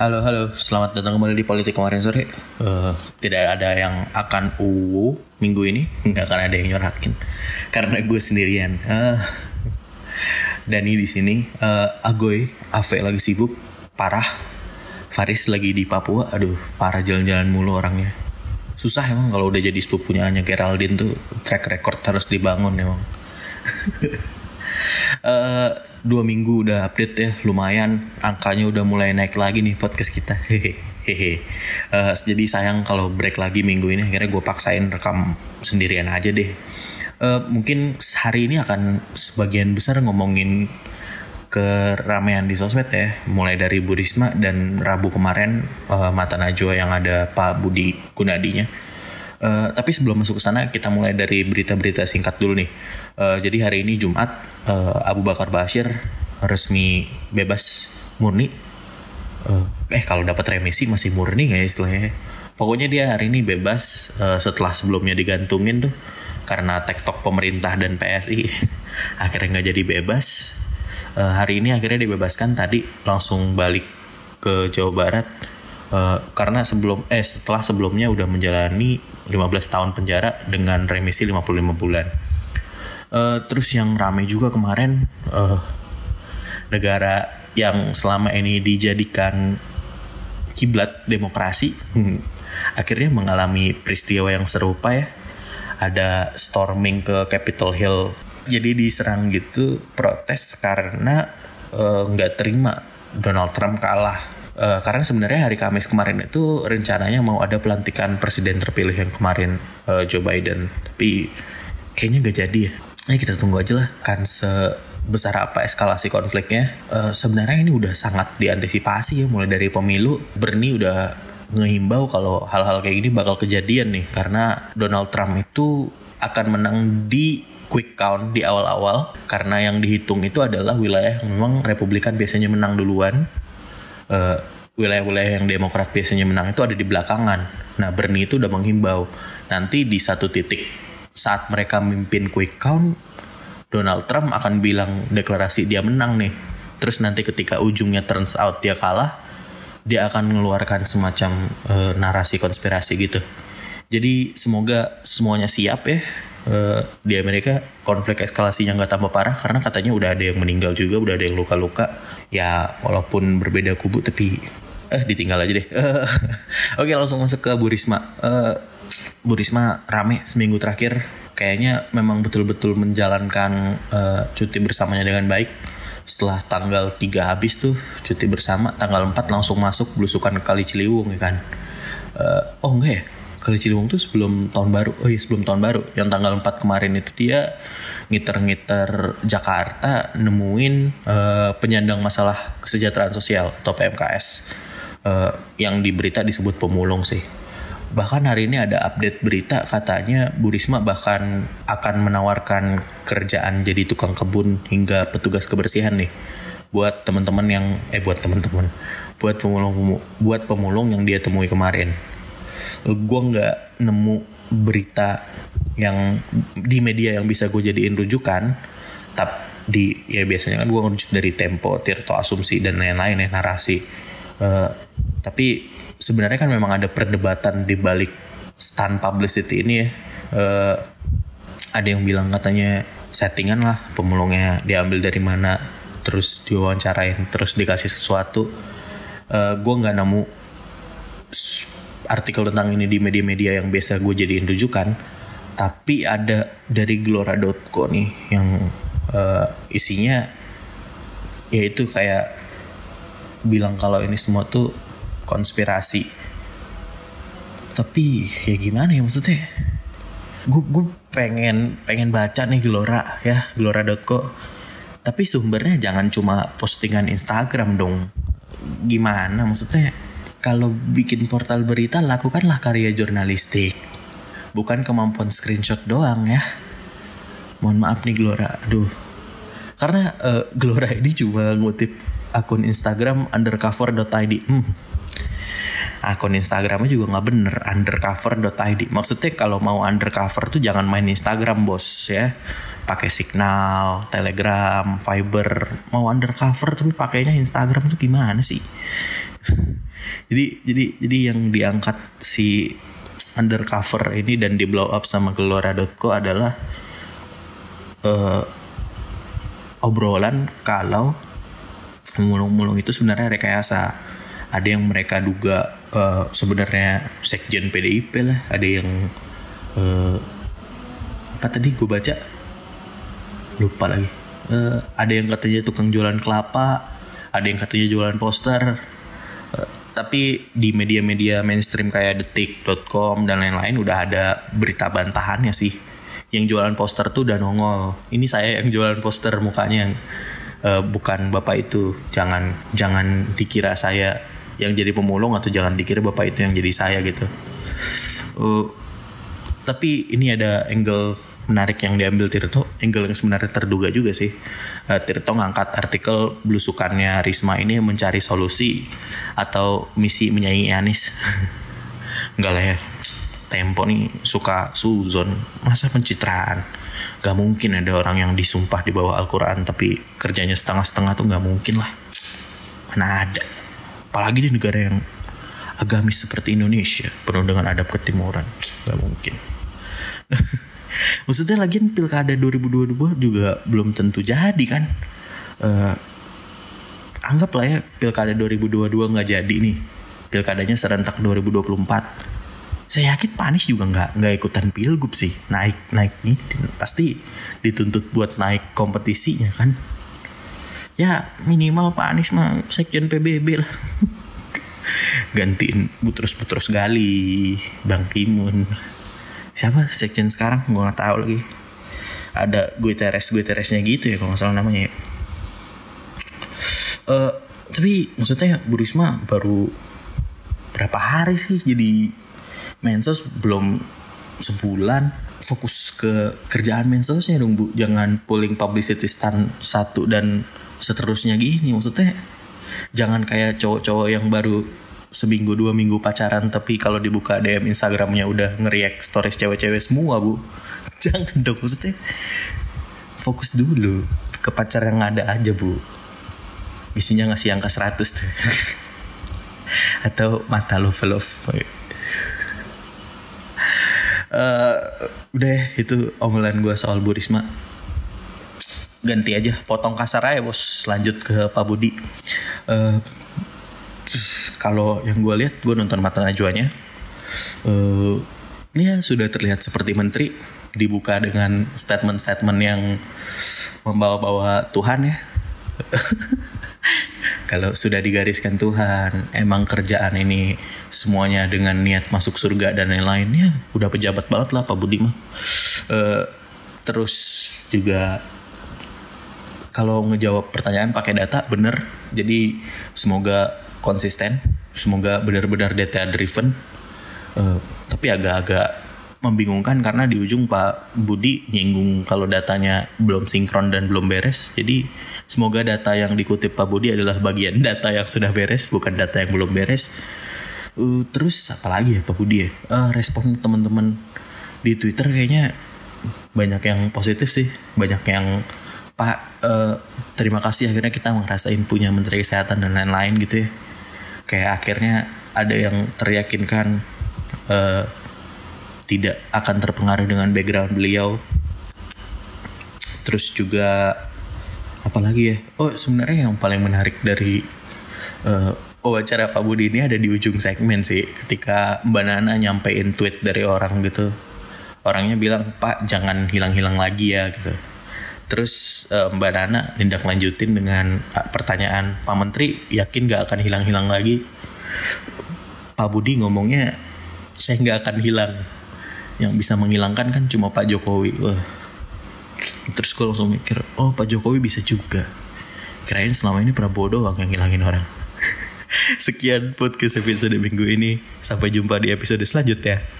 Halo, halo. Selamat datang kembali di Politik kemarin sore. Eh, tidak ada yang akan uwu minggu ini. Nggak akan ada yang nyorakin. Karena gue sendirian. Eh, Dani di sini. Eh, Agoy, Ave lagi sibuk. Parah. Faris lagi di Papua. Aduh, parah jalan-jalan mulu orangnya. Susah emang kalau udah jadi sepupunya hanya Geraldine tuh. Track record harus dibangun emang. Eh, dua minggu udah update ya lumayan. Angkanya udah mulai naik lagi nih podcast kita. Hehehe Eh, jadi sayang kalau break lagi minggu ini. Akhirnya gue paksain rekam sendirian aja deh. Eh, mungkin hari ini akan sebagian besar ngomongin keramaian di sosmed ya. Mulai dari Bu Risma dan Rabu kemarin eh, Mata Najwa yang ada Pak Budi Gunadinya Eh, tapi sebelum masuk ke sana kita mulai dari berita-berita singkat dulu nih. Eh, jadi hari ini Jumat eh, Abu Bakar Bashir resmi bebas murni. Eh, eh kalau dapat remisi masih murni nggak ya istilahnya? Pokoknya dia hari ini bebas eh, setelah sebelumnya digantungin tuh karena tektok pemerintah dan PSI akhirnya nggak jadi bebas. Eh, hari ini akhirnya dibebaskan tadi langsung balik ke Jawa Barat Eh, karena sebelum eh setelah sebelumnya udah menjalani 15 tahun penjara dengan remisi 55 bulan. Eh, terus yang ramai juga kemarin eh, negara yang selama ini dijadikan kiblat demokrasi akhirnya mengalami peristiwa yang serupa ya. Ada storming ke Capitol Hill. Jadi diserang gitu protes karena nggak terima Donald Trump kalah Eh, karena sebenarnya hari Kamis kemarin itu rencananya mau ada pelantikan presiden terpilih yang kemarin eh, Joe Biden, tapi kayaknya gak jadi ya. Nah kita tunggu aja lah kan sebesar apa eskalasi konfliknya. Eh, sebenarnya ini udah sangat diantisipasi ya mulai dari pemilu. Bernie udah ngehimbau kalau hal-hal kayak gini bakal kejadian nih karena Donald Trump itu akan menang di quick count di awal-awal karena yang dihitung itu adalah wilayah yang memang Republikan biasanya menang duluan wilayah-wilayah yang Demokrat biasanya menang itu ada di belakangan. Nah, Bernie itu udah menghimbau nanti di satu titik saat mereka mimpin quick count, Donald Trump akan bilang deklarasi dia menang nih. Terus nanti ketika ujungnya turns out dia kalah, dia akan mengeluarkan semacam eh, narasi konspirasi gitu. Jadi semoga semuanya siap ya. Eh, di Amerika konflik eskalasinya nggak tambah parah karena katanya udah ada yang meninggal juga, udah ada yang luka-luka. Ya walaupun berbeda kubu tapi eh ditinggal aja deh. Oke langsung masuk ke Bu Risma. Eh, Bu Risma rame seminggu terakhir. Kayaknya memang betul-betul menjalankan eh, cuti bersamanya dengan baik. Setelah tanggal 3 habis tuh cuti bersama, tanggal 4 langsung masuk belusukan Kali Ciliwung ya kan. Eh, oh enggak ya? Kali Ciliwung tuh sebelum tahun baru. Oh iya sebelum tahun baru. Yang tanggal 4 kemarin itu dia ngiter-ngiter Jakarta nemuin eh, penyandang masalah kesejahteraan sosial atau PMKS. Eh, yang di berita disebut pemulung sih. Bahkan hari ini ada update berita katanya Bu Risma bahkan akan menawarkan kerjaan jadi tukang kebun hingga petugas kebersihan nih buat teman-teman yang eh buat teman-teman buat pemulung buat pemulung yang dia temui kemarin gue nggak nemu berita yang di media yang bisa gue jadiin rujukan. Tapi di ya biasanya kan gue ngerujuk dari Tempo, Tirto Asumsi dan lain-lain ya narasi. Eh, tapi sebenarnya kan memang ada perdebatan di balik stand publicity ini ya. Eh, ada yang bilang katanya settingan lah pemulungnya diambil dari mana terus diwawancarain terus dikasih sesuatu. Eh, gue nggak nemu artikel tentang ini di media-media yang biasa gue jadiin rujukan tapi ada dari gelora.co nih yang eh, isinya yaitu kayak bilang kalau ini semua tuh konspirasi. Tapi ya gimana ya maksudnya? Gue gue pengen pengen baca nih gelora ya gelora.co tapi sumbernya jangan cuma postingan Instagram dong. Gimana maksudnya kalau bikin portal berita lakukanlah karya jurnalistik. Bukan kemampuan screenshot doang ya. Mohon maaf nih Gelora aduh. Karena eh, Gelora ini cuma ngutip akun Instagram undercover.id hmm. akun Instagramnya juga nggak bener undercover.id maksudnya kalau mau undercover tuh jangan main Instagram bos ya. Pakai Signal, Telegram, Viber mau undercover tapi pakainya Instagram tuh gimana sih jadi jadi jadi yang diangkat si undercover ini dan di blow up sama gelora.co adalah uh, obrolan kalau mulung-mulung itu sebenarnya rekayasa. Ada yang mereka duga uh, sebenarnya sekjen PDIP lah. Ada yang uh, apa tadi gue baca? Lupa lagi. Uh, ada yang katanya tukang jualan kelapa ada yang katanya jualan poster tapi di media-media mainstream kayak detik.com dan lain-lain udah ada berita bantahannya sih. Yang jualan poster tuh udah nongol. Ini saya yang jualan poster mukanya yang uh, bukan bapak itu. Jangan jangan dikira saya yang jadi pemulung atau jangan dikira bapak itu yang jadi saya gitu. Uh, tapi ini ada angle menarik yang diambil Tirto. Angle yang sebenarnya terduga juga sih. Uh, Tirto ngangkat artikel belusukannya Risma ini mencari solusi atau misi menyaingi Anis enggak lah ya. Tempo nih suka suzon. Masa pencitraan? Gak mungkin ada orang yang disumpah di bawah Al-Quran tapi kerjanya setengah-setengah tuh gak mungkin lah. Mana ada? Apalagi di negara yang agamis seperti Indonesia penuh dengan adab ketimuran. Gak mungkin maksudnya lagi pilkada 2022 juga belum tentu jadi kan? Uh, anggaplah ya pilkada 2022 nggak jadi nih. Pilkadanya serentak 2024 saya yakin Pak juga nggak nggak ikutan pilgub sih. Naik naik nih pasti dituntut buat naik kompetisinya kan? Ya minimal Pak Anies mah sekjen PBB lah. Gantiin Butrus Butrus Gali Bang Timun siapa? Sekjen sekarang? Gue nggak tahu lagi. Ada gue teres gue teresnya gitu ya kalau nggak salah namanya ya. Uh, tapi maksudnya Bu Risma baru berapa hari sih jadi mensos? Belum sebulan. Fokus ke kerjaan mensosnya dong bu. Jangan pulling publicity stand satu dan seterusnya gini. Maksudnya jangan kayak cowok-cowok yang baru seminggu dua minggu pacaran tapi kalau dibuka DM Instagramnya udah ngeriak stories cewek-cewek semua bu. Jangan dong maksudnya fokus dulu ke pacar yang ada aja bu. Isinya ngasih angka 100 tuh. Atau mata love love uh, udah itu omelan gue soal Bu Risma. Ganti aja potong kasar aja bos. Lanjut ke Pak Budi. Uh, kalau yang gue lihat gue nonton mata najwanya uh, ya sudah terlihat seperti menteri dibuka dengan statement-statement yang membawa-bawa Tuhan ya. Kalau sudah digariskan Tuhan emang kerjaan ini semuanya dengan niat masuk surga dan lain-lain ya udah pejabat banget lah Pak Budi mah. Uh, terus juga kalau ngejawab pertanyaan pakai data bener. Jadi semoga konsisten semoga benar-benar data driven uh, tapi agak-agak membingungkan karena di ujung Pak Budi nyinggung kalau datanya belum sinkron dan belum beres. Jadi semoga data yang dikutip Pak Budi adalah bagian data yang sudah beres, bukan data yang belum beres. Uh, terus apa lagi ya Pak Budi ya? Uh, respon teman-teman di Twitter kayaknya banyak yang positif sih, banyak yang Pak uh, terima kasih akhirnya kita ngerasain punya Menteri Kesehatan dan lain-lain gitu ya. Kayak akhirnya ada yang teryakinkan uh, tidak akan terpengaruh dengan background beliau. Terus juga apalagi ya? Oh sebenarnya yang paling menarik dari uh, wawancara Pak Budi ini ada di ujung segmen sih ketika Mbak Nana nyampein tweet dari orang gitu. Orangnya bilang Pak jangan hilang-hilang lagi ya gitu terus uh, Mbak Nana tindak lanjutin dengan uh, pertanyaan Pak Menteri yakin gak akan hilang-hilang lagi? Pak Budi ngomongnya saya nggak akan hilang. Yang bisa menghilangkan kan cuma Pak Jokowi. Wah. Terus gue langsung mikir oh Pak Jokowi bisa juga. Kirain selama ini Prabowo doang yang ngilangin orang. Sekian podcast episode minggu ini. Sampai jumpa di episode selanjutnya